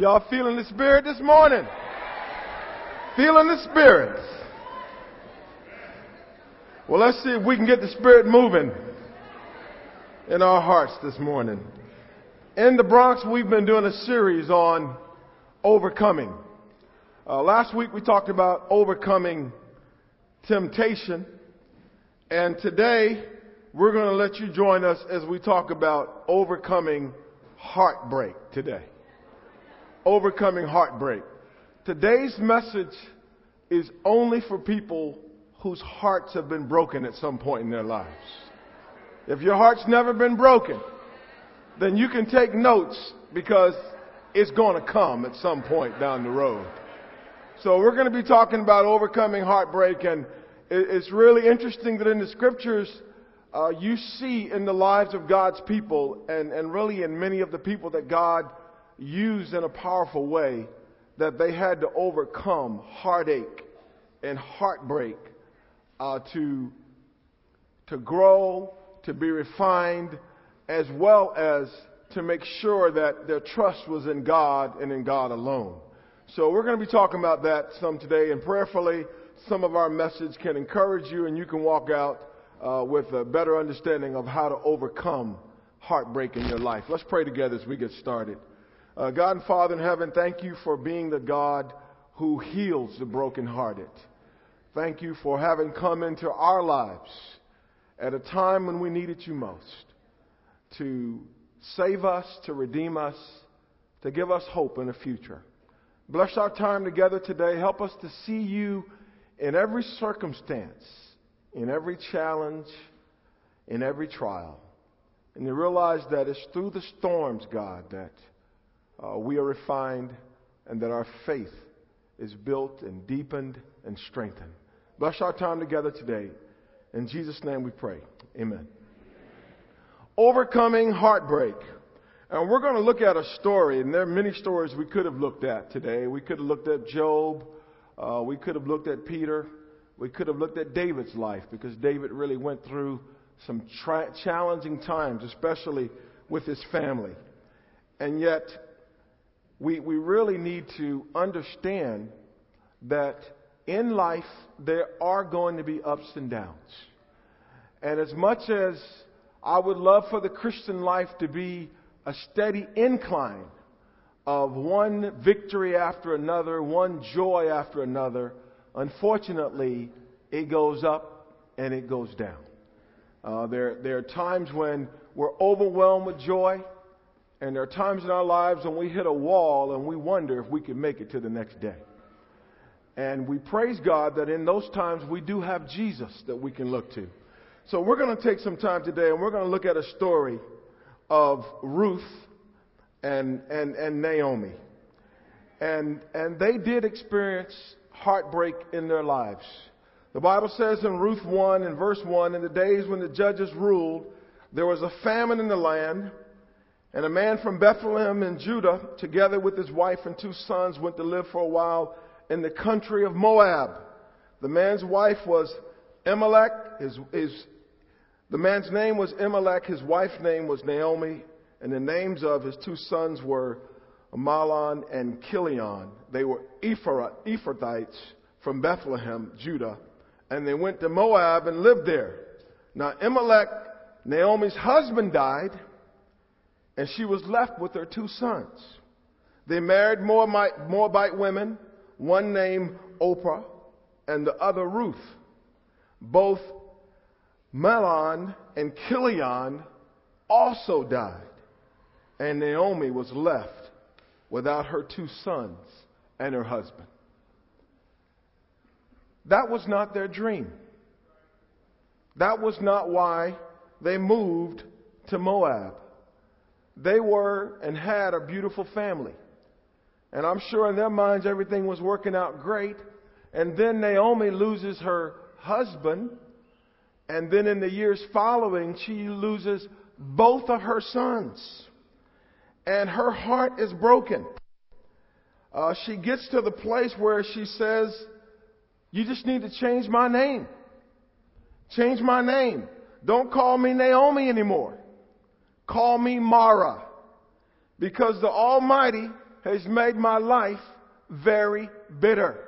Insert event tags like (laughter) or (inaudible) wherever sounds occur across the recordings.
Y'all feeling the spirit this morning? Feeling the spirit. Well, let's see if we can get the spirit moving in our hearts this morning. In the Bronx, we've been doing a series on overcoming. Uh, last week we talked about overcoming temptation, and today we're going to let you join us as we talk about overcoming heartbreak today. Overcoming heartbreak. Today's message is only for people whose hearts have been broken at some point in their lives. If your heart's never been broken, then you can take notes because it's going to come at some point down the road. So we're going to be talking about overcoming heartbreak and it's really interesting that in the scriptures, uh, you see in the lives of God's people and, and really in many of the people that God used in a powerful way that they had to overcome heartache and heartbreak uh, to, to grow, to be refined, as well as to make sure that their trust was in God and in God alone. So we're going to be talking about that some today, and prayerfully, some of our message can encourage you, and you can walk out uh, with a better understanding of how to overcome heartbreak in your life. Let's pray together as we get started. Uh, God and Father in heaven, thank you for being the God who heals the brokenhearted. Thank you for having come into our lives at a time when we needed you most to save us, to redeem us, to give us hope in the future. Bless our time together today. Help us to see you in every circumstance in every challenge, in every trial. And you realize that it's through the storms, God, that uh, we are refined and that our faith is built and deepened and strengthened. Bless our time together today. In Jesus' name we pray. Amen. Overcoming heartbreak. And we're going to look at a story, and there are many stories we could have looked at today. We could have looked at Job. Uh, we could have looked at Peter. We could have looked at David's life because David really went through some tra- challenging times, especially with his family. And yet, we, we really need to understand that in life there are going to be ups and downs. And as much as I would love for the Christian life to be a steady incline of one victory after another, one joy after another, Unfortunately, it goes up and it goes down. Uh, there, there are times when we're overwhelmed with joy, and there are times in our lives when we hit a wall and we wonder if we can make it to the next day. And we praise God that in those times we do have Jesus that we can look to. So we're going to take some time today and we're going to look at a story of Ruth and, and, and Naomi. And, and they did experience heartbreak in their lives. The Bible says in Ruth 1 and verse 1 In the days when the judges ruled, there was a famine in the land, and a man from Bethlehem in Judah, together with his wife and two sons, went to live for a while in the country of Moab. The man's wife was Elimelech. His, his, the man's name was Elimelech. His wife's name was Naomi. And the names of his two sons were Mahlon and Chilion. They were Ephrathites from Bethlehem, Judah, and they went to Moab and lived there. Now, Elimelech, Naomi's husband, died, and she was left with her two sons. They married Moabite women, one named Orpah and the other Ruth. Both Mahlon and Chilion also died, and Naomi was left without her two sons and her husband. That was not their dream. That was not why they moved to Moab. They were and had a beautiful family. And I'm sure in their minds everything was working out great. And then Naomi loses her husband. And then in the years following, she loses both of her sons and her heart is broken. Uh, she gets to the place where she says, You just need to change my name. Change my name. Don't call me Naomi anymore. Call me Mara. Because the Almighty has made my life very bitter.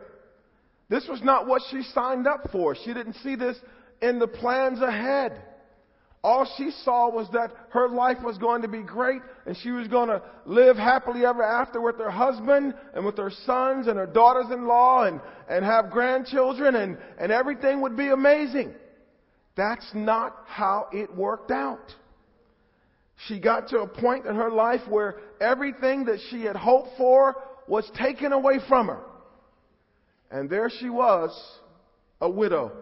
This was not what she signed up for. She didn't see this in the plans ahead. All she saw was that her life was going to be great and she was going to live happily ever after with her husband and with her sons and her daughters-in-law and, and have grandchildren and, and everything would be amazing. That's not how it worked out. She got to a point in her life where everything that she had hoped for was taken away from her. And there she was, a widow.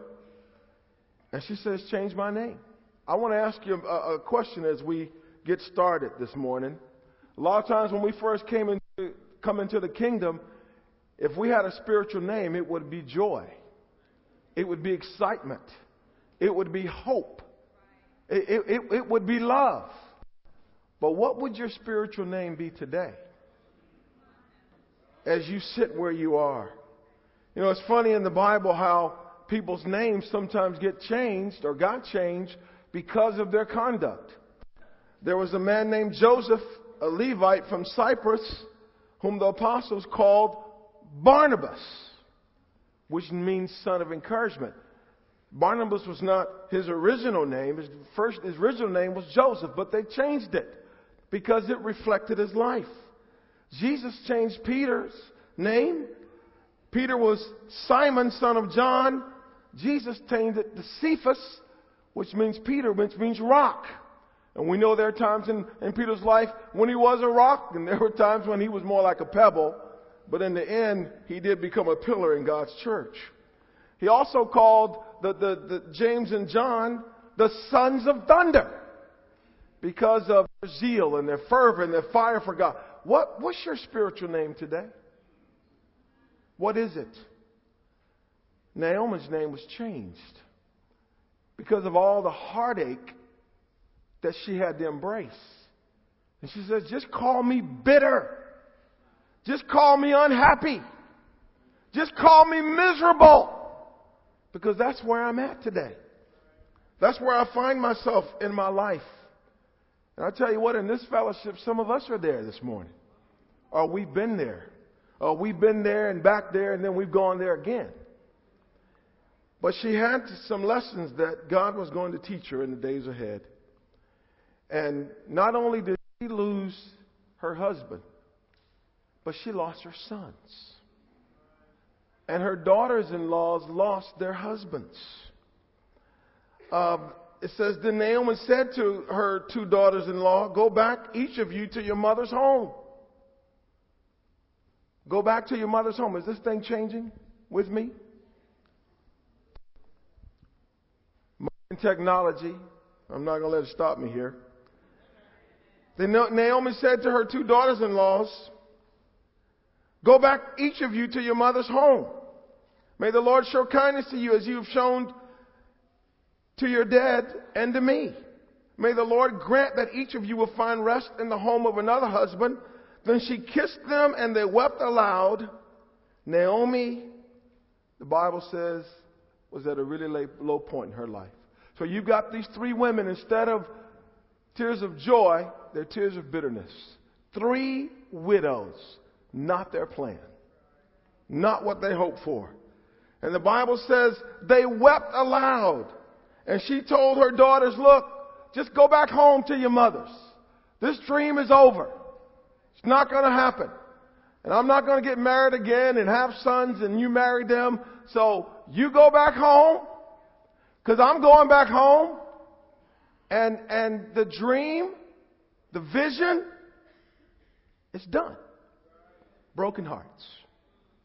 And she says, change my name. I want to ask you a, a question as we get started this morning. A lot of times when we first came into, come into the kingdom, if we had a spiritual name, it would be joy. It would be excitement. It would be hope. It, it, it, would be love. But what would your spiritual name be today? As you sit where you are. You know, it's funny in the Bible how people's names sometimes get changed or got changed because of their conduct. There was a man named Joseph, a Levite from Cyprus, whom the apostles called Barnabas, which means son of encouragement. Barnabas was not his original name. His first, his original name was Joseph, but they changed it because it reflected his life. Jesus changed Peter's name. Peter was Simon, son of John. Jesus changed it to Cephas, which means Peter, which means rock. And we know there are times in, in Peter's life when he was a rock, and there were times when he was more like a pebble. But in the end, he did become a pillar in God's church. He also called the, the, the James and John the sons of thunder because of their zeal and their fervor and their fire for God. What, what's your spiritual name today? What is it? Naomi's name was changed because of all the heartache that she had to embrace. And she says, just call me bitter. Just call me unhappy. Just call me miserable. Because that's where I'm at today. That's where I find myself in my life. And I tell you what, in this fellowship, some of us are there this morning. Or we've been there. Or we've been there and back there and then we've gone there again. But she had some lessons that God was going to teach her in the days ahead. And not only did she lose her husband, but she lost her sons. And her daughters in laws lost their husbands. Um, it says, Then Naomi said to her two daughters in law, Go back, each of you, to your mother's home. Go back to your mother's home. Is this thing changing with me? Modern technology. I'm not going to let it stop me here. Then Naomi said to her two daughters in laws, Go back, each of you, to your mother's home. May the Lord show kindness to you as you have shown to your dead and to me. May the Lord grant that each of you will find rest in the home of another husband. Then she kissed them and they wept aloud. Naomi, the Bible says, was at a really low point in her life. So you've got these three women, instead of tears of joy, they're tears of bitterness. Three widows, not their plan, not what they hoped for. And the Bible says they wept aloud. And she told her daughters, look, just go back home to your mothers. This dream is over. It's not going to happen. And I'm not going to get married again and have sons and you marry them. So you go back home because I'm going back home and, and the dream, the vision, it's done. Broken hearts.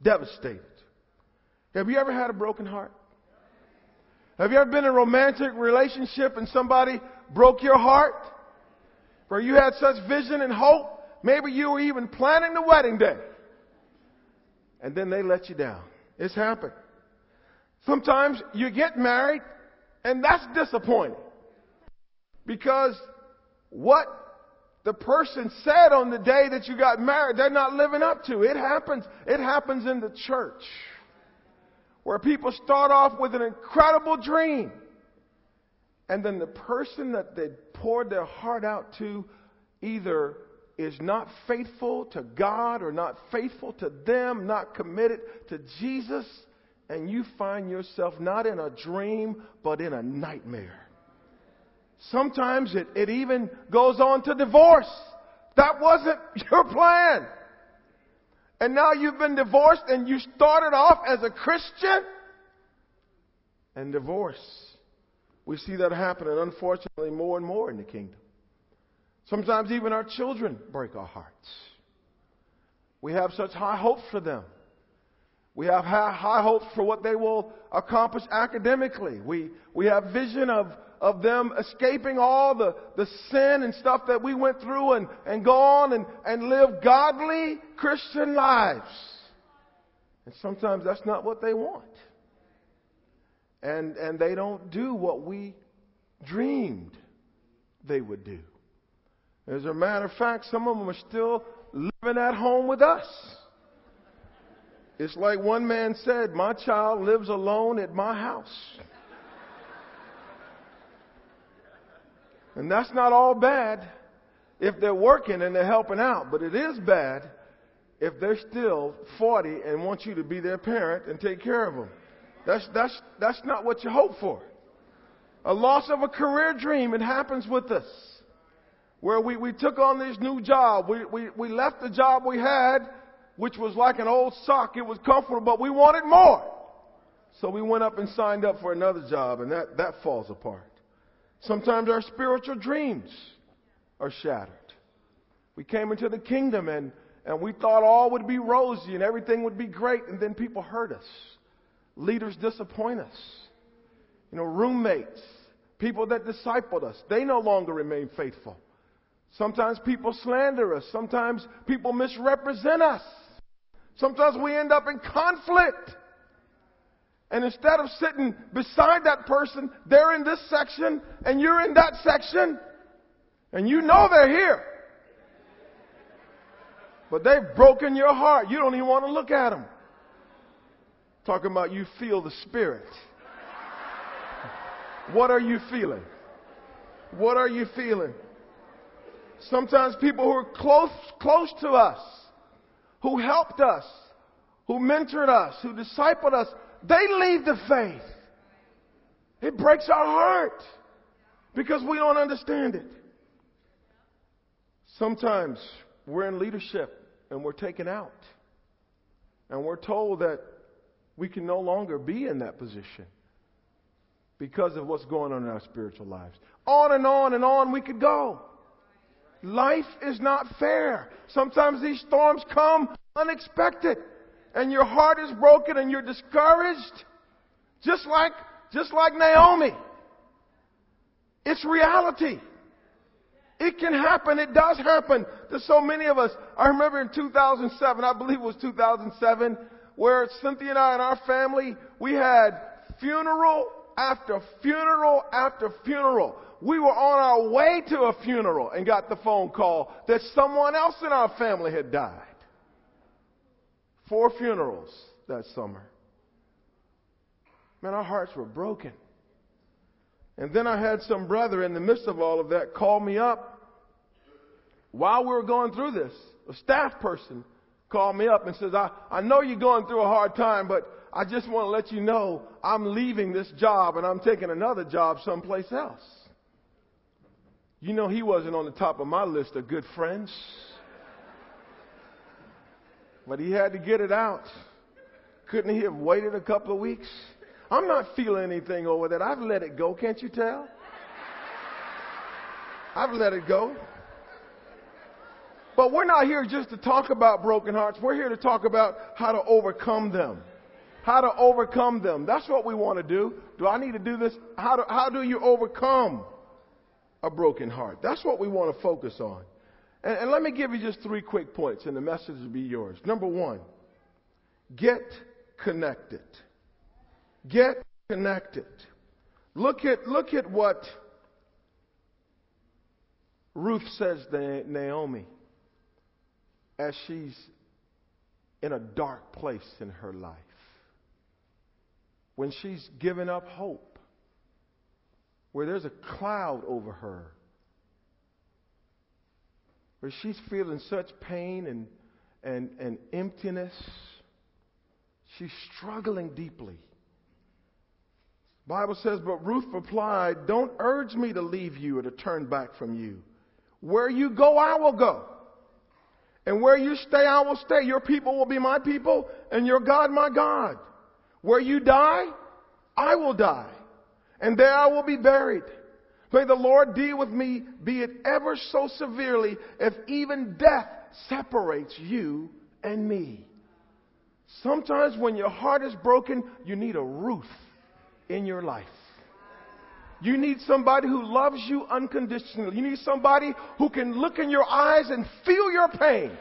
Devastated. Have you ever had a broken heart? Have you ever been in a romantic relationship and somebody broke your heart? Where you had such vision and hope? Maybe you were even planning the wedding day. And then they let you down. It's happened. Sometimes you get married and that's disappointing. Because what the person said on the day that you got married, they're not living up to. It happens. It happens in the church. Where people start off with an incredible dream. And then the person that they poured their heart out to either is not faithful to God or not faithful to them, not committed to Jesus, and you find yourself not in a dream, but in a nightmare. Sometimes it, it even goes on to divorce. That wasn't (laughs) your plan. And now you've been divorced and you started off as a Christian and divorce. We see that happening, unfortunately, more and more in the kingdom. Sometimes even our children break our hearts. We have such high hopes for them. We have high hopes for what they will accomplish academically. We, we have vision of, of them escaping all the, the sin and stuff that we went through and, and go on and, and live godly Christian lives. And sometimes that's not what they want. And, and they don't do what we dreamed they would do. As a matter of fact, some of them are still living at home with us. It's like one man said, My child lives alone at my house. And that's not all bad if they're working and they're helping out, but it is bad if they're still 40 and want you to be their parent and take care of them. That's, that's, that's not what you hope for. A loss of a career dream, it happens with us. Where we, we took on this new job. We, we, we left the job we had, which was like an old sock. It was comfortable, but we wanted more. So we went up and signed up for another job, and that, that falls apart. Sometimes our spiritual dreams are shattered. We came into the kingdom and, and we thought all would be rosy and everything would be great, and then people hurt us. Leaders disappoint us. You know, roommates, people that discipled us, they no longer remain faithful. Sometimes people slander us. Sometimes people misrepresent us. Sometimes we end up in conflict. And instead of sitting beside that person, they're in this section and you're in that section. And you know they're here. But they've broken your heart. You don't even want to look at them. Talking about you feel the Spirit. What are you feeling? What are you feeling? Sometimes people who are close, close to us, who helped us, who mentored us, who discipled us, they leave the faith. It breaks our heart because we don't understand it. Sometimes we're in leadership and we're taken out. And we're told that we can no longer be in that position because of what's going on in our spiritual lives. On and on and on we could go. Life is not fair. Sometimes these storms come unexpected and your heart is broken and you're discouraged. Just like, just like Naomi. It's reality. It can happen. It does happen to so many of us. I remember in 2007, I believe it was 2007, where Cynthia and I and our family, we had funeral after funeral after funeral. We were on our way to a funeral and got the phone call that someone else in our family had died. Four funerals that summer. Man, our hearts were broken. And then I had some brother in the midst of all of that call me up while we were going through this. A staff person called me up and says, I, I know you're going through a hard time, but I just want to let you know I'm leaving this job and I'm taking another job someplace else. You know, he wasn't on the top of my list of good friends. But he had to get it out. Couldn't he have waited a couple of weeks? I'm not feeling anything over that. I've let it go, can't you tell? I've let it go. But we're not here just to talk about broken hearts. We're here to talk about how to overcome them. How to overcome them. That's what we want to do. Do I need to do this? How do, how do you overcome a broken heart? That's what we want to focus on. And, and let me give you just three quick points, and the message will be yours. Number one, get connected. Get connected. Look at, look at what Ruth says to Naomi as she's in a dark place in her life. When she's given up hope, where there's a cloud over her, where she's feeling such pain and, and, and emptiness. She's struggling deeply. Bible says, but Ruth replied, Don't urge me to leave you or to turn back from you. Where you go, I will go. And where you stay, I will stay. Your people will be my people, and your God my God. Where you die, I will die. And there I will be buried. May the Lord deal with me, be it ever so severely, if even death separates you and me. Sometimes when your heart is broken, you need a Ruth in your life. You need somebody who loves you unconditionally. You need somebody who can look in your eyes and feel your pain.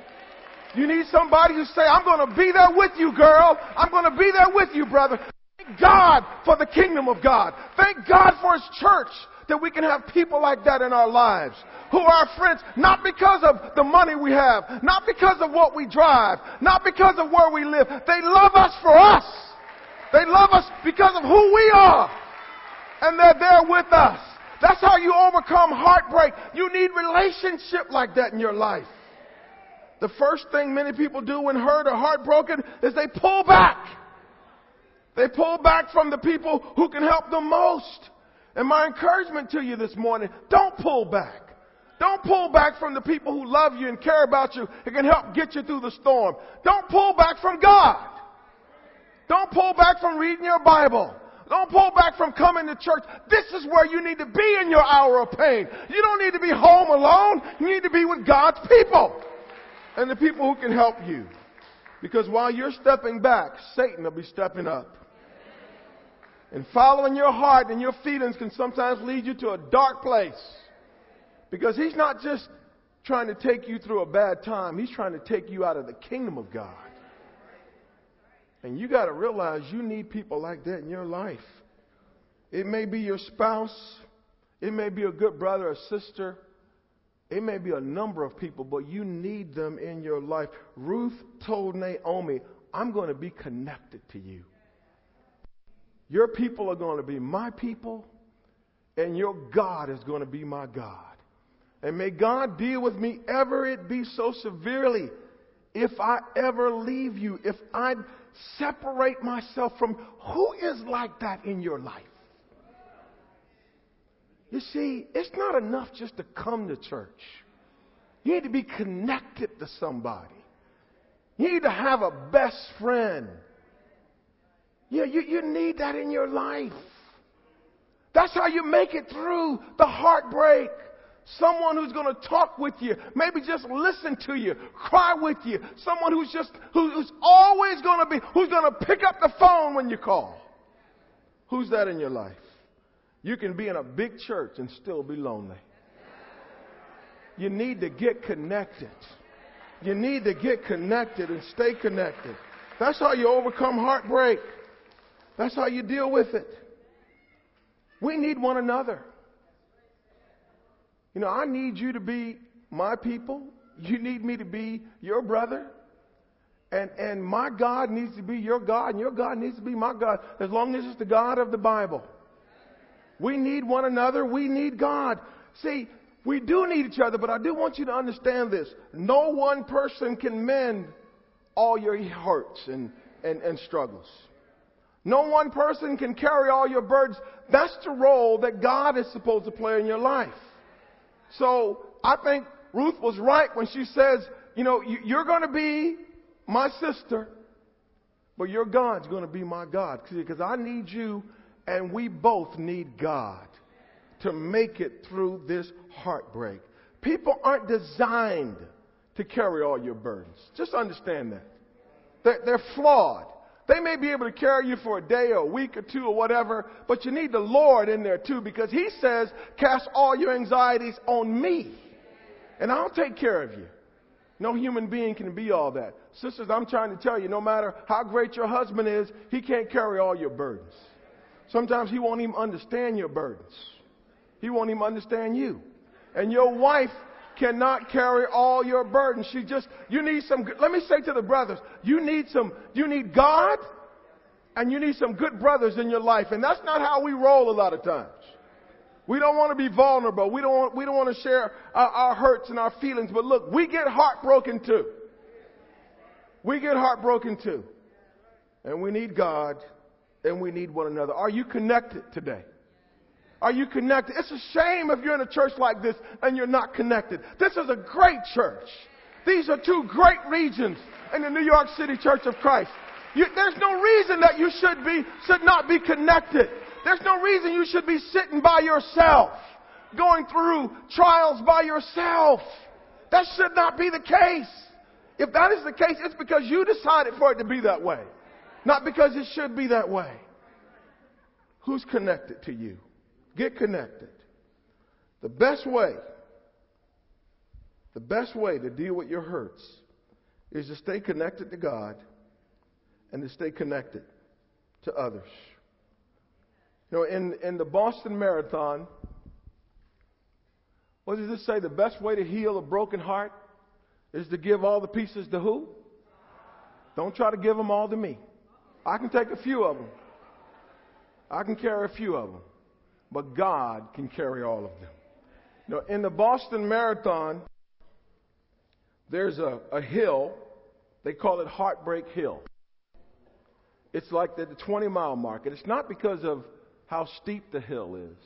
You need somebody who say, I'm going to be there with you, girl. I'm going to be there with you, brother. Thank God for the kingdom of God. Thank God for His church that we can have people like that in our lives who are friends, not because of the money we have, not because of what we drive, not because of where we live. They love us for us. They love us because of who we are. And they're there with us. That's how you overcome heartbreak. You need relationship like that in your life. The first thing many people do when hurt or heartbroken is they pull back. They pull back from the people who can help them most. And my encouragement to you this morning, don't pull back. Don't pull back from the people who love you and care about you and can help get you through the storm. Don't pull back from God. Don't pull back from reading your Bible. Don't pull back from coming to church. This is where you need to be in your hour of pain. You don't need to be home alone. You need to be with God's people and the people who can help you. Because while you're stepping back, Satan will be stepping up. And following your heart and your feelings can sometimes lead you to a dark place. Because he's not just trying to take you through a bad time, he's trying to take you out of the kingdom of God. And you got to realize you need people like that in your life. It may be your spouse, it may be a good brother or sister, it may be a number of people, but you need them in your life. Ruth told Naomi, I'm going to be connected to you. Your people are going to be my people, and your God is going to be my God. And may God deal with me ever it be so severely if I ever leave you, if I separate myself from who is like that in your life. You see, it's not enough just to come to church. You need to be connected to somebody. You need to have a best friend. Yeah, you, you need that in your life. That's how you make it through the heartbreak. Someone who's going to talk with you, maybe just listen to you, cry with you. Someone who's just, who, who's always going to be, who's going to pick up the phone when you call. Who's that in your life? You can be in a big church and still be lonely. You need to get connected. You need to get connected and stay connected. That's how you overcome heartbreak. That's how you deal with it. We need one another. You know, I need you to be my people. You need me to be your brother. And, and my God needs to be your God, and your God needs to be my God, as long as it's the God of the Bible. We need one another. We need God. See, we do need each other, but I do want you to understand this. No one person can mend all your hurts and, and, and struggles. No one person can carry all your burdens. That's the role that God is supposed to play in your life. So I think Ruth was right when she says, you know, you're going to be my sister, but your God's going to be my God. Because I need you, and we both need God to make it through this heartbreak. People aren't designed to carry all your burdens. Just understand that. They're, flawed. They may be able to carry you for a day or a week or two or whatever, but you need the Lord in there too because He says, cast all your anxieties on me and I'll take care of you. No human being can be all that. Sisters, I'm trying to tell you, no matter how great your husband is, he can't carry all your burdens. Sometimes he won't even understand your burdens. He won't even understand you. And your wife cannot carry all your burdens. She just, you need some, let me say to the brothers, you need some, you need God and you need some good brothers in your life. And that's not how we roll a lot of times. We don't want to be vulnerable. We don't want, we don't want to share our, our hurts and our feelings. But look, we get heartbroken too. We get heartbroken too. And we need God and we need one another. Are you connected today? Are you connected? It's a shame if you're in a church like this and you're not connected. This is a great church. These are two great regions in the New York City Church of Christ. You, there's no reason that you should be, should not be connected. There's no reason you should be sitting by yourself, going through trials by yourself. That should not be the case. If that is the case, it's because you decided for it to be that way, not because it should be that way. Who's connected to you? Get connected. The best way, the best way to deal with your hurts is to stay connected to God and to stay connected to others. You know, in, in the Boston Marathon, what does it say? The best way to heal a broken heart is to give all the pieces to who? Don't try to give them all to me. I can take a few of them. I can carry a few of them. But God can carry all of them. Now, in the Boston Marathon, there's a, a hill. They call it Heartbreak Hill. It's like the 20 mile mark. And it's not because of how steep the hill is,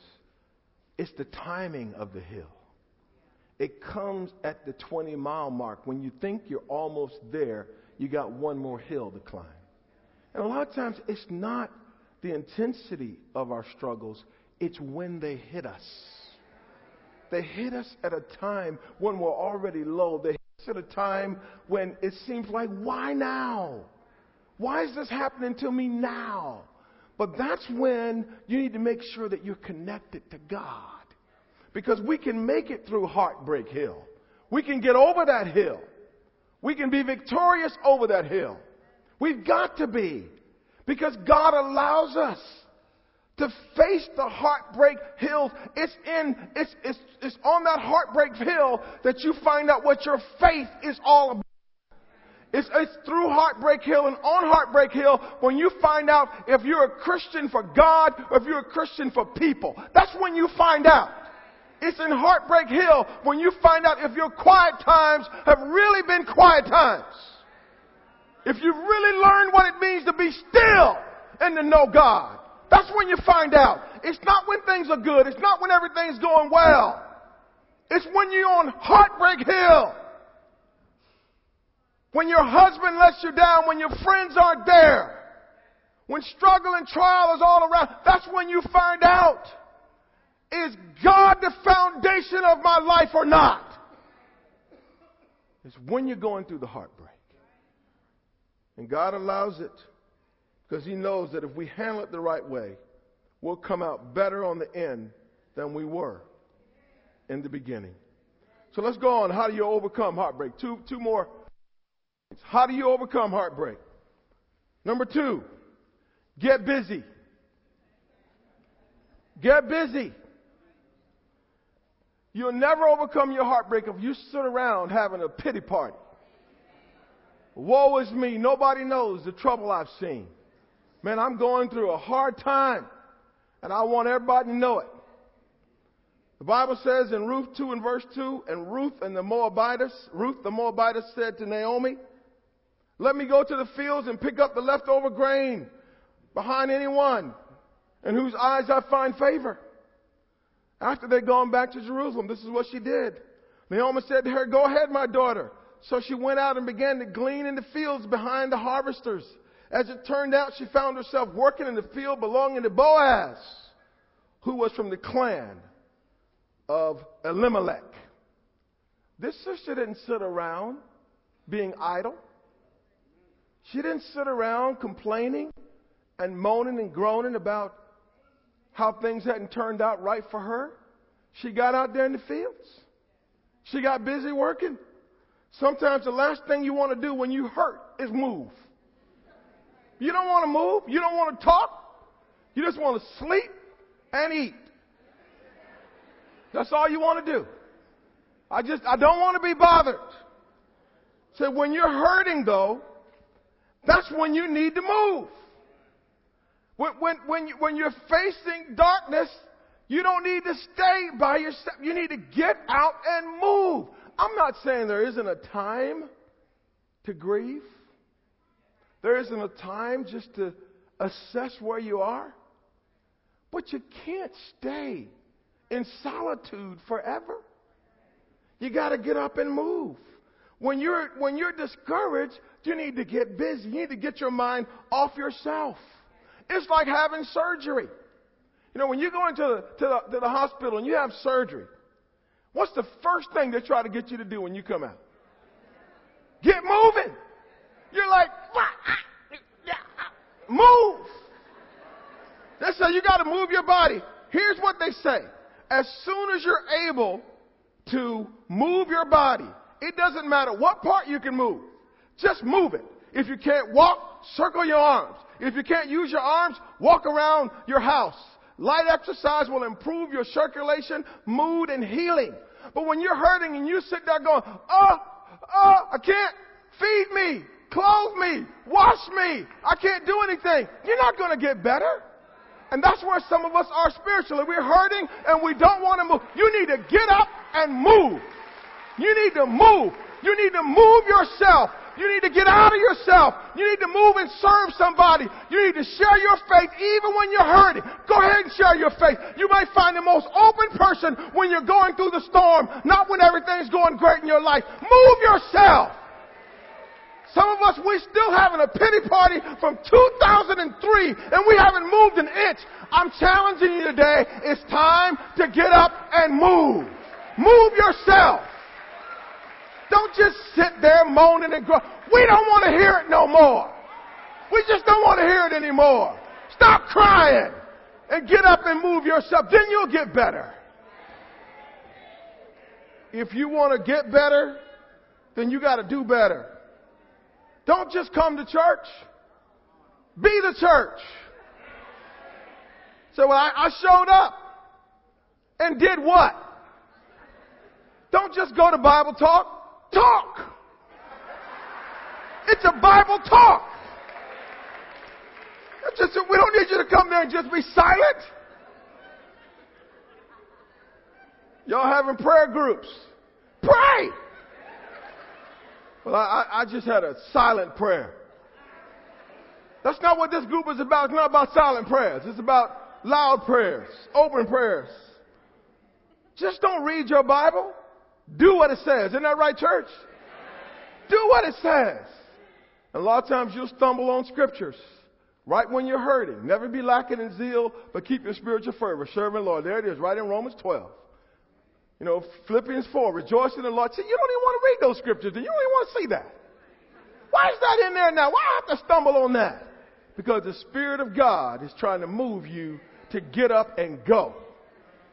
it's the timing of the hill. It comes at the 20 mile mark. When you think you're almost there, you got one more hill to climb. And a lot of times, it's not the intensity of our struggles, it's when they hit us. They hit us at a time when we're already low. They hit us at a time when it seems like, why now? Why is this happening to me now? But that's when you need to make sure that you're connected to God. Because we can make it through Heartbreak Hill. We can get over that hill. We can be victorious over that hill. We've got to be. Because God allows us to face the heartbreak hills. It's in, it's, it's, it's on that heartbreak hill that you find out what your faith is all about. It's, it's through Heartbreak Hill and on Heartbreak Hill when you find out if you're a Christian for God or if you're a Christian for people. That's when you find out. It's in Heartbreak Hill when you find out if your quiet times have really been quiet times. If you've really learned what it means to be still and to know God. That's when you find out. It's not when things are good. It's not when everything's going well. It's when you're on Heartbreak Hill. When your husband lets you down, when your friends aren't there. When struggle and trial is all around, that's when you find out is God the foundation of my life or not? It's when you're going through the heartbreak. And God allows it because He knows that if we handle it the right way, we'll come out better on the end than we were in the beginning. So let's go on. How do you overcome heartbreak? Two, two more. How do you overcome heartbreak? Number two, get busy. Get busy. You'll never overcome your heartbreak if you sit around having a pity party. Woe is me. Nobody knows the trouble I've seen. Man, I'm going through a hard time, and I want everybody to know it. The Bible says in Ruth 2 and verse 2, and Ruth and the Moabitess, Ruth the Moabitess said to Naomi, Let me go to the fields and pick up the leftover grain behind anyone in whose eyes I find favor. After they'd gone back to Jerusalem, this is what she did. Naomi said to her, Go ahead, my daughter. So she went out and began to glean in the fields behind the harvesters. As it turned out, she found herself working in the field belonging to Boaz, who was from the clan of Elimelech. This sister didn't sit around being idle. She didn't sit around complaining and moaning and groaning about how things hadn't turned out right for her. She got out there in the fields. She got busy working. Sometimes the last thing you want to do when you hurt is move. You don't want to move. You don't want to talk. You just want to sleep and eat. That's all you want to do. I just, I don't want to be bothered. So when you're hurting though, that's when you need to move. When, when, when, you, when you're facing darkness, You don't need to stay by yourself. You need to get out and move. I'm not saying there isn't a time to grieve. There isn't a time just to assess where you are. But you can't stay in solitude forever. You got to get up and move. When you're, when you're discouraged, you need to get busy. You need to get your mind off yourself. It's like having surgery. You know, when you go into the, to the, to the hospital and you have surgery, what's the first thing they try to get you to do when you come out? Get moving. You're like, move. They say you got to move your body. Here's what they say. As soon as you're able to move your body, it doesn't matter what part you can move. Just move it. If you can't walk, circle your arms. If you can't use your arms, walk around your house. Light exercise will improve your circulation, mood, and healing. But when you're hurting and you sit there going, oh, oh, I can't, feed me, clothe me, wash me, I can't do anything, you're not going to get better. And that's where some of us are spiritually. We're hurting and we don't want to move. You need to get up and move. You need to move. You need to move yourself. You need to get out of yourself. You need to move and serve somebody. You need to share your faith even when you're hurting. Go ahead and share your faith. You might find the most open person when you're going through the storm, not when everything's going great in your life. Move yourself. Some of us, we're still having a pity party from 2003 and we haven't moved an inch. I'm challenging you today. It's time to get up and move. Move yourself. Don't just sit there moaning and groaning. We don't want to hear it no more. We just don't want to hear it anymore. Stop crying and get up and move yourself. Then you'll get better. If you want to get better, then you got to do better. Don't just come to church. Be the church. So well, I, I showed up and did what? Don't just go to Bible talk talk. It's a Bible talk. It's just, we don't need you to come there and just be silent. Y'all having prayer groups. Pray. Well, I, I just had a silent prayer. That's not what this group is about. It's not about silent prayers. It's about loud prayers, open prayers. Just don't read your Bible. Do what it says. Isn't that right, church? Do what it says. And a lot of times you'll stumble on scriptures right when you're hurting. Never be lacking in zeal, but keep your spiritual fervor. Serving Lord. There it is, right in Romans 12. You know, Philippians 4, rejoice in the Lord. See, you don't even want to read those scriptures, and you don't even want to see that. Why is that in there now? Why I have to stumble on that? Because the Spirit of God is trying to move you to get up and go.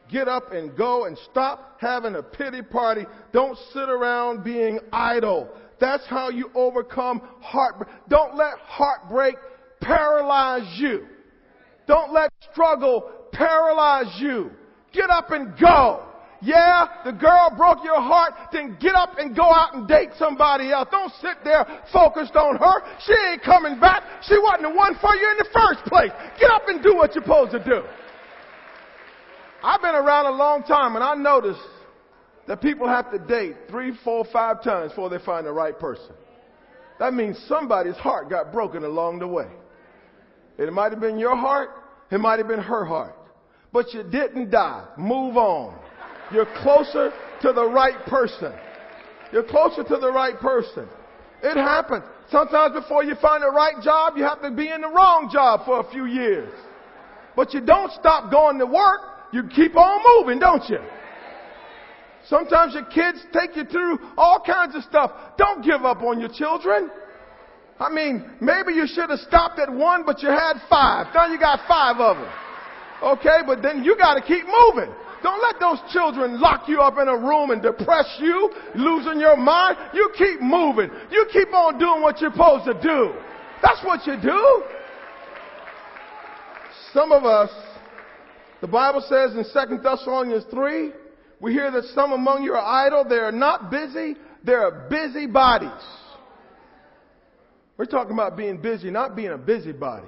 Get up and go and stop having a pity party. Don't sit around being idle. That's how you overcome heartbreak. Don't let heartbreak paralyze you. Don't let struggle paralyze you. Get up and go. Yeah, the girl broke your heart, then get up and go out and date somebody else. Don't sit there focused on her. She ain't coming back. She wasn't the one for you in the first place. Get up and do what you're supposed to do. I've been around a long time and I noticed that people have to date three, four, five times before they find the right person. That means somebody's heart got broken along the way. It might have been your heart, it might have been her heart. But you didn't die. Move on. You're closer to the right person. You're closer to the right person. It happens. Sometimes before you find the right job, you have to be in the wrong job for a few years. But you don't stop going to work you keep on moving, don't you? Sometimes your kids take you through all kinds of stuff. Don't give up on your children. I mean, maybe you should have stopped at one, but you had five. Now you got five of them. Okay, but then you got to keep moving. Don't let those children lock you up in a room and depress you, losing your mind. You keep moving. You keep on doing what you're supposed to do. That's what you do. Some of us the Bible says in 2 Thessalonians 3, we hear that some among you are idle. They are not busy. They are busybodies. We're talking about being busy, not being a busybody.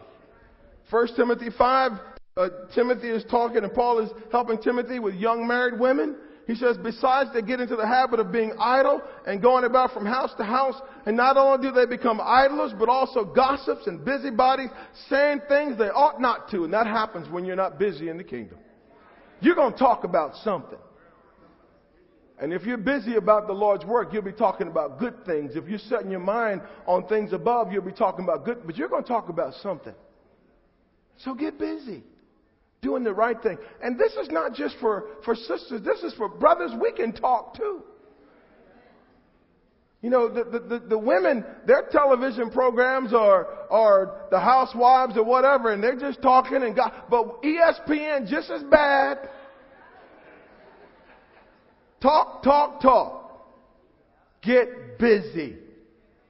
1 Timothy 5, uh, Timothy is talking and Paul is helping Timothy with young married women. He says, besides they get into the habit of being idle and going about from house to house, and not only do they become idlers, but also gossips and busybodies, saying things they ought not to. And that happens when you're not busy in the kingdom. You're going to talk about something. And if you're busy about the Lord's work, you'll be talking about good things. If you're setting your mind on things above, you'll be talking about good, but you're going to talk about something. So get busy doing the right thing. And this is not just for, for sisters, this is for brothers. We can talk too. You know, the, the, the, the, women, their television programs are, are the housewives or whatever, and they're just talking and got, but ESPN just as bad. Talk, talk, talk. Get busy.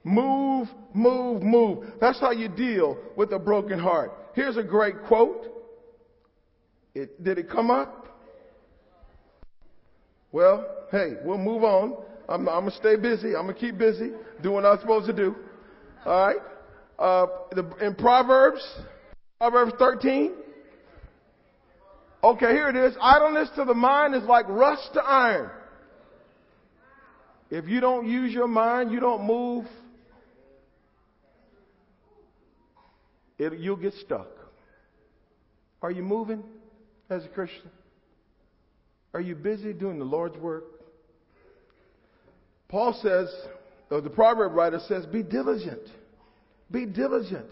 Move, move, move. That's how you deal with a broken heart. Here's a great quote. It, did it come up? Well, hey, we'll move on. I'm, I'm gonna stay busy. I'm gonna keep busy doing what I'm supposed to do. All right. Uh, the, in Proverbs, Proverbs 13. Okay, here it is. Idleness to the mind is like rust to iron. If you don't use your mind, you don't move, it, you'll get stuck. Are you moving? As a Christian? Are you busy doing the Lord's work? Paul says, or the proverb writer says, be diligent. Be diligent.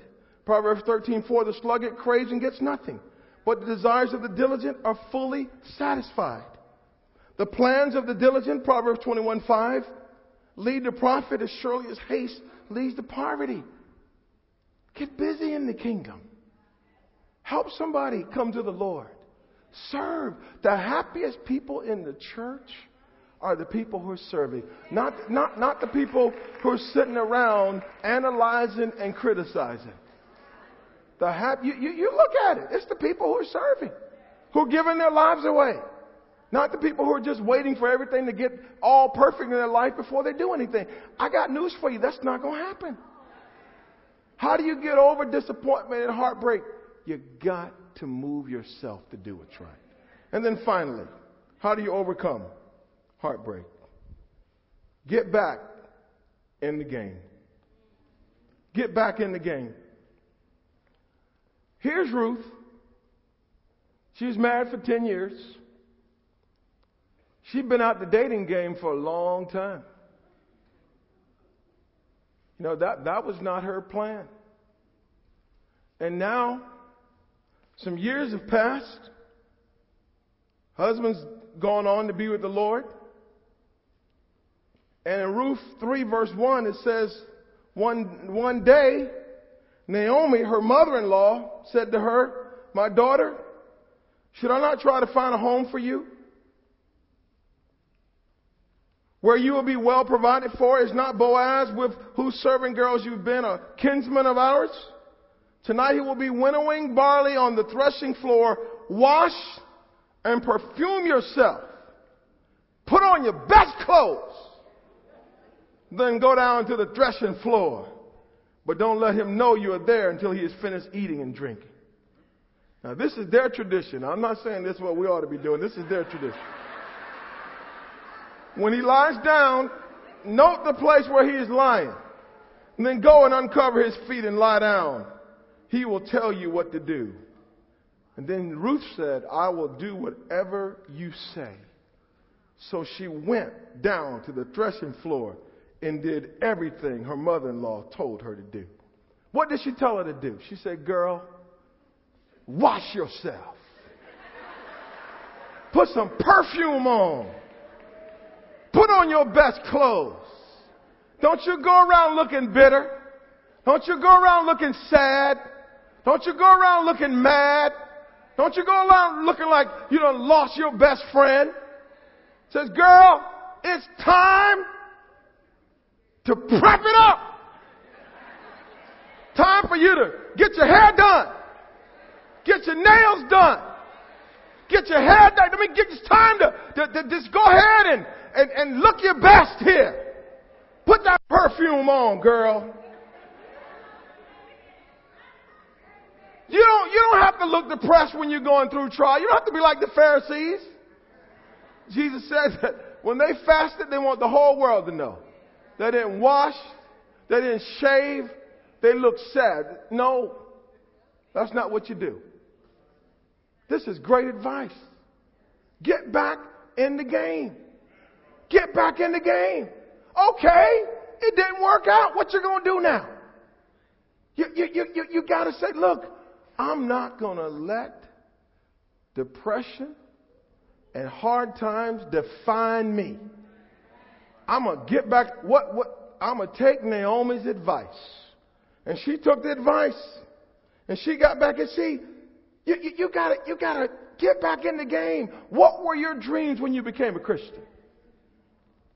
Proverbs 13, 4, the sluggard craves and gets nothing, but the desires of the diligent are fully satisfied. The plans of the diligent, Proverbs 21, 5, lead to profit as surely as haste leads to poverty. Get busy in the kingdom. Help somebody come to the Lord. Serve. The happiest people in the church are the people who are serving. Not, not, not the people who are sitting around analyzing and criticizing. The hap- you, you, you look at it. It's the people who are serving, who are giving their lives away. Not the people who are just waiting for everything to get all perfect in their life before they do anything. I got news for you. That's not going to happen. How do you get over disappointment and heartbreak? You got to move yourself to do what's right. And then finally, how do you overcome heartbreak? Get back in the game. Get back in the game. Here's Ruth. She was married for 10 years. She'd been out the dating game for a long time. You know, that, that was not her plan. And now some years have passed. Husband's gone on to be with the Lord. And in Ruth 3 verse 1 it says, one, one day, Naomi, her mother-in-law, said to her, my daughter, should I not try to find a home for you? Where you will be well provided for is not Boaz with whose servant girls you've been a kinsman of ours? Tonight he will be winnowing barley on the threshing floor. Wash and perfume yourself. Put on your best clothes. Then go down to the threshing floor. But don't let him know you are there until he is finished eating and drinking. Now this is their tradition. I'm not saying this is what we ought to be doing. This is their tradition. When he lies down, note the place where he is lying. And then go and uncover his feet and lie down. He will tell you what to do. And then Ruth said, I will do whatever you say. So she went down to the threshing floor and did everything her mother-in-law told her to do. What did she tell her to do? She said, girl, wash yourself. Put some perfume on. Put on your best clothes. Don't you go around looking bitter. Don't you go around looking sad. Don't you go around looking mad. Don't you go around looking like you done lost your best friend. Says, girl, it's time to prep it up. Time for you to get your hair done. Get your nails done. Get your hair done. I mean, get, it's time to, to, to just go ahead and, and, and look your best here. Put that perfume on, girl. You don't, you don't have to look depressed when you're going through trial. You don't have to be like the Pharisees. Jesus said that when they fasted, they want the whole world to know. They didn't wash, they didn't shave, they looked sad. No, that's not what you do. This is great advice. Get back in the game. Get back in the game. Okay, it didn't work out. What you gonna do now? You, you, you, you, you gotta say, look, I'm not gonna let depression and hard times define me. I'm gonna get back, what, what, I'm gonna take Naomi's advice. And she took the advice. And she got back and see, you, you, you gotta, you gotta get back in the game. What were your dreams when you became a Christian?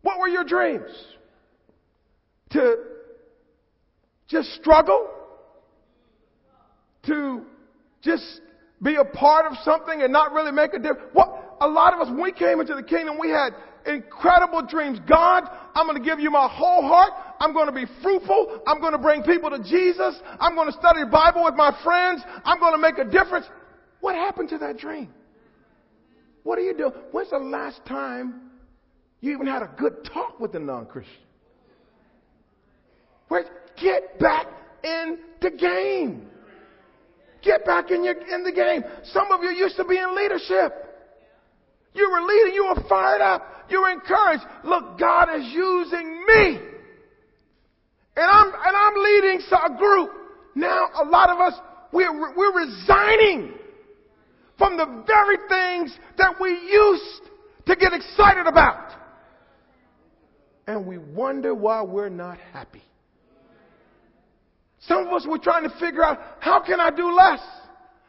What were your dreams? To just struggle? To just be a part of something and not really make a difference? What, a lot of us, when we came into the kingdom, we had incredible dreams. God, I'm going to give you my whole heart. I'm going to be fruitful. I'm going to bring people to Jesus. I'm going to study the Bible with my friends. I'm going to make a difference. What happened to that dream? What are you doing? When's the last time you even had a good talk with a non-Christian? Where, get back in the game. Get back in, your, in the game. Some of you used to be in leadership. You were leading, you were fired up, you were encouraged. Look, God is using me. And I'm, and I'm leading a group. Now, a lot of us, we're, we're resigning from the very things that we used to get excited about. And we wonder why we're not happy. Some of us were trying to figure out how can I do less?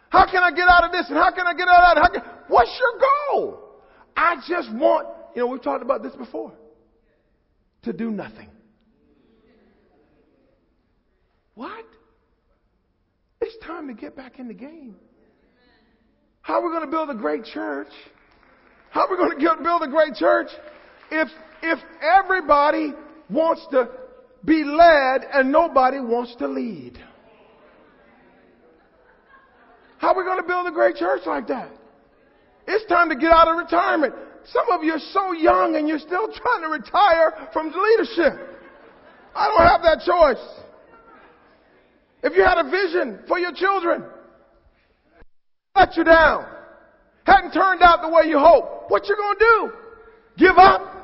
How can I get out of this and how can I get out of that? What's your goal? I just want, you know, we've talked about this before, to do nothing. What? It's time to get back in the game. How are we going to build a great church? How are we going (laughs) to build a great church if, if everybody wants to be led and nobody wants to lead? How are we going to build a great church like that? It's time to get out of retirement. Some of you are so young and you're still trying to retire from leadership. I don't have that choice. If you had a vision for your children, let you down, hadn't turned out the way you hoped, what you gonna do? Give up?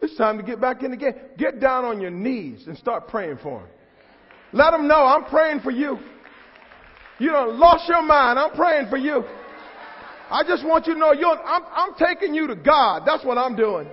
It's time to get back in the game. Get down on your knees and start praying for him. Let him know I'm praying for you. You don't lost your mind. I'm praying for you. I just want you to know you're, I'm, I'm taking you to God. That's what I'm doing.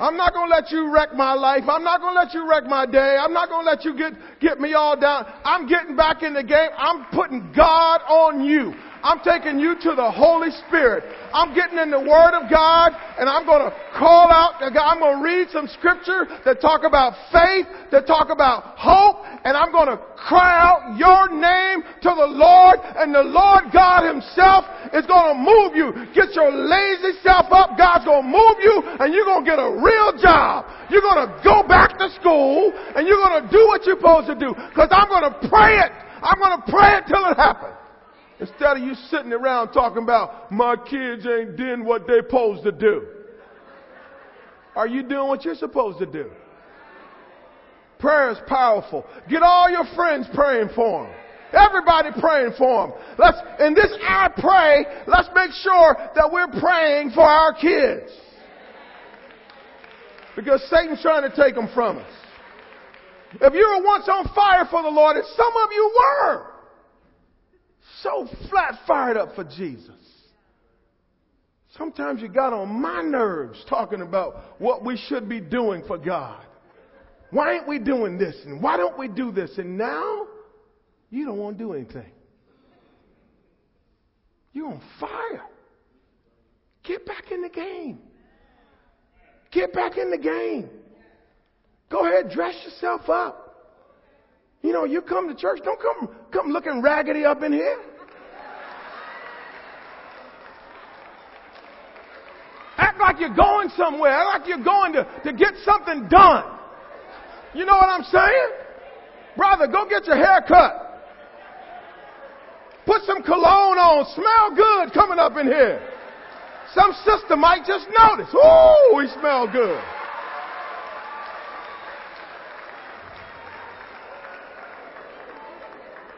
I'm not going to let you wreck my life. I'm not going to let you wreck my day. I'm not going to let you get, get me all down. I'm getting back in the game. I'm putting God on you. I'm taking you to the Holy Spirit. I'm getting in the Word of God and I'm going to call out, I'm going to read some scripture that talk about faith, that talk about hope, and I'm going to cry out your name to the Lord and the Lord God Himself is going to move you. Get your lazy self up. God's going to move you and you're going to get a real job. You're going to go back to school and you're going to do what you're supposed to do because I'm going to pray it. I'm going to pray it till it happens. Instead of you sitting around talking about my kids ain't doing what they're supposed to do. Are you doing what you're supposed to do? Prayer is powerful. Get all your friends praying for them. Everybody praying for them. Let's, in this I pray, let's make sure that we're praying for our kids. Because Satan's trying to take them from us. If you were once on fire for the Lord, and some of you were, so flat fired up for Jesus. Sometimes you got on my nerves talking about what we should be doing for God. Why ain't we doing this? And why don't we do this? And now you don't want to do anything. You're on fire. Get back in the game. Get back in the game. Go ahead, dress yourself up. You know, you come to church, don't come come looking raggedy up in here. Act like you're going somewhere. Like you're going to, to get something done. You know what I'm saying? Brother, go get your hair cut. Put some cologne on. Smell good coming up in here. Some sister might just notice. Ooh, we smell good.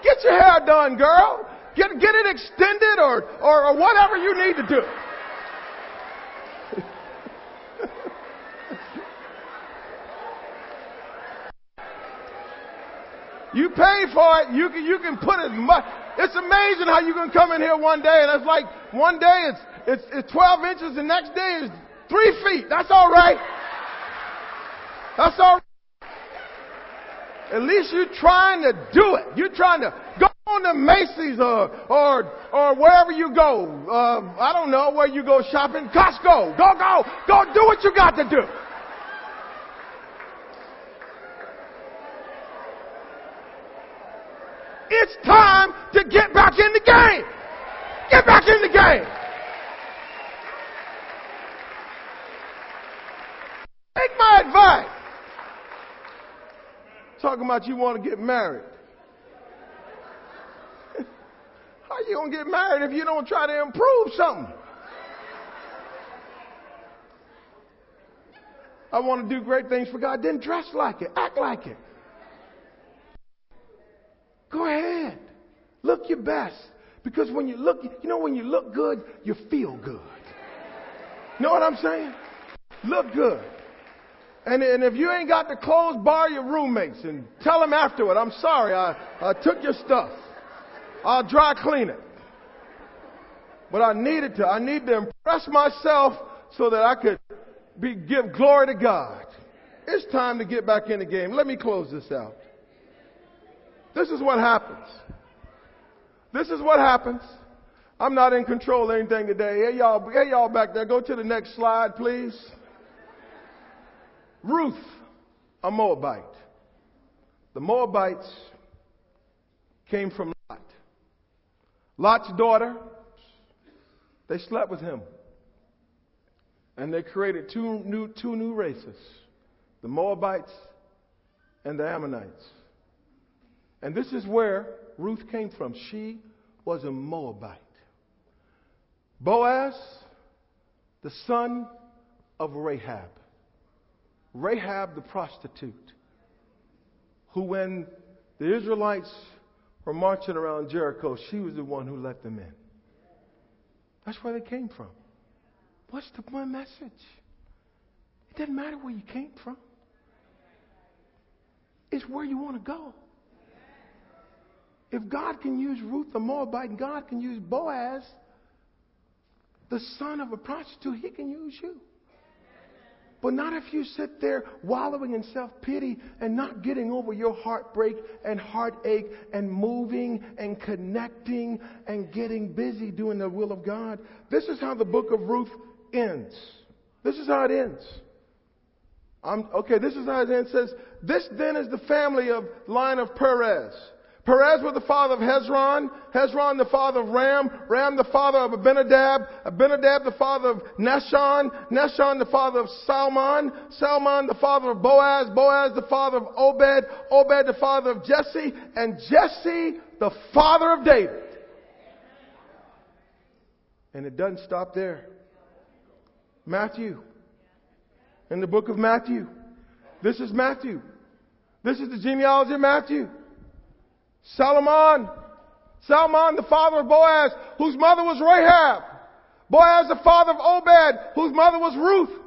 Get your hair done, girl. Get, get it extended or, or, or whatever you need to do. You pay for it. You can, you can put as much. It's amazing how you can come in here one day and it's like one day it's, it's, it's 12 inches, the next day is three feet. That's all right. That's all right. At least you're trying to do it. You're trying to go on to Macy's or, or, or wherever you go. Uh, I don't know where you go shopping. Costco. Go, go, go do what you got to do. It's time to get back in the game. Get back in the game. Take my advice. Talking about you want to get married. (laughs) How you gonna get married if you don't try to improve something? I want to do great things for God. Then dress like it. Act like it. Go ahead. Look your best. Because when you look, you know, when you look good, you feel good. You know what I'm saying? Look good. And, and if you ain't got the clothes, borrow your roommates and tell them afterward, I'm sorry, I, I took your stuff. I'll dry clean it. But I needed to. I need to impress myself so that I could be, give glory to God. It's time to get back in the game. Let me close this out. This is what happens. This is what happens. I'm not in control of anything today. Hey y'all, hey y'all back there, go to the next slide, please. Ruth, a Moabite. The Moabites came from Lot. Lot's daughter, they slept with him. And they created two new, two new races the Moabites and the Ammonites. And this is where Ruth came from. She was a Moabite. Boaz, the son of Rahab. Rahab the prostitute, who, when the Israelites were marching around Jericho, she was the one who let them in. That's where they came from. What's the one message? It doesn't matter where you came from. It's where you want to go. If God can use Ruth the Moabite God can use Boaz, the son of a prostitute, he can use you. But not if you sit there wallowing in self pity and not getting over your heartbreak and heartache and moving and connecting and getting busy doing the will of God. This is how the book of Ruth ends. This is how it ends. I'm, okay, this is how it ends. It says, This then is the family of line of Perez. Perez was the father of Hezron, Hezron the father of Ram, Ram the father of Amminadab, Amminadab the father of Nahshon, Nahshon the father of Salmon, Salmon the father of Boaz, Boaz the father of Obed, Obed the father of Jesse, and Jesse the father of David. And it doesn't stop there. Matthew. In the book of Matthew. This is Matthew. This is the genealogy of Matthew. Solomon, Salmon, the father of Boaz, whose mother was Rahab. Boaz, the father of Obed, whose mother was Ruth.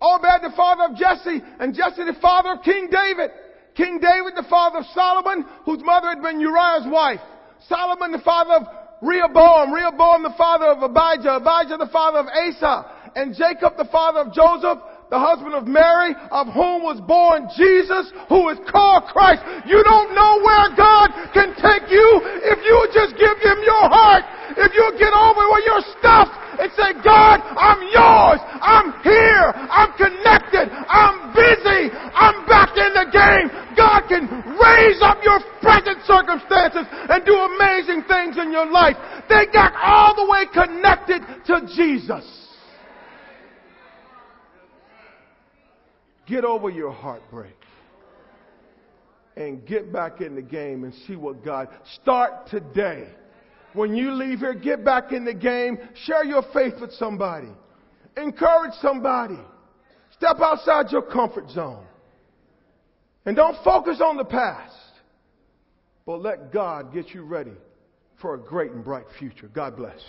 Obed, the father of Jesse, and Jesse, the father of King David. King David, the father of Solomon, whose mother had been Uriah's wife. Solomon, the father of Rehoboam. Rehoboam, the father of Abijah. Abijah, the father of Asa. And Jacob, the father of Joseph, the husband of Mary, of whom was born Jesus, who is called Christ. You don't know where God can take you if you just give Him your heart. If you get over with your stuff and say, God, I'm yours. I'm here. I'm connected. I'm busy. I'm back in the game. God can raise up your present circumstances and do amazing things in your life. They got all the way connected to Jesus. Get over your heartbreak and get back in the game and see what God. Start today. When you leave here, get back in the game, share your faith with somebody, encourage somebody, step outside your comfort zone. And don't focus on the past, but let God get you ready for a great and bright future. God bless.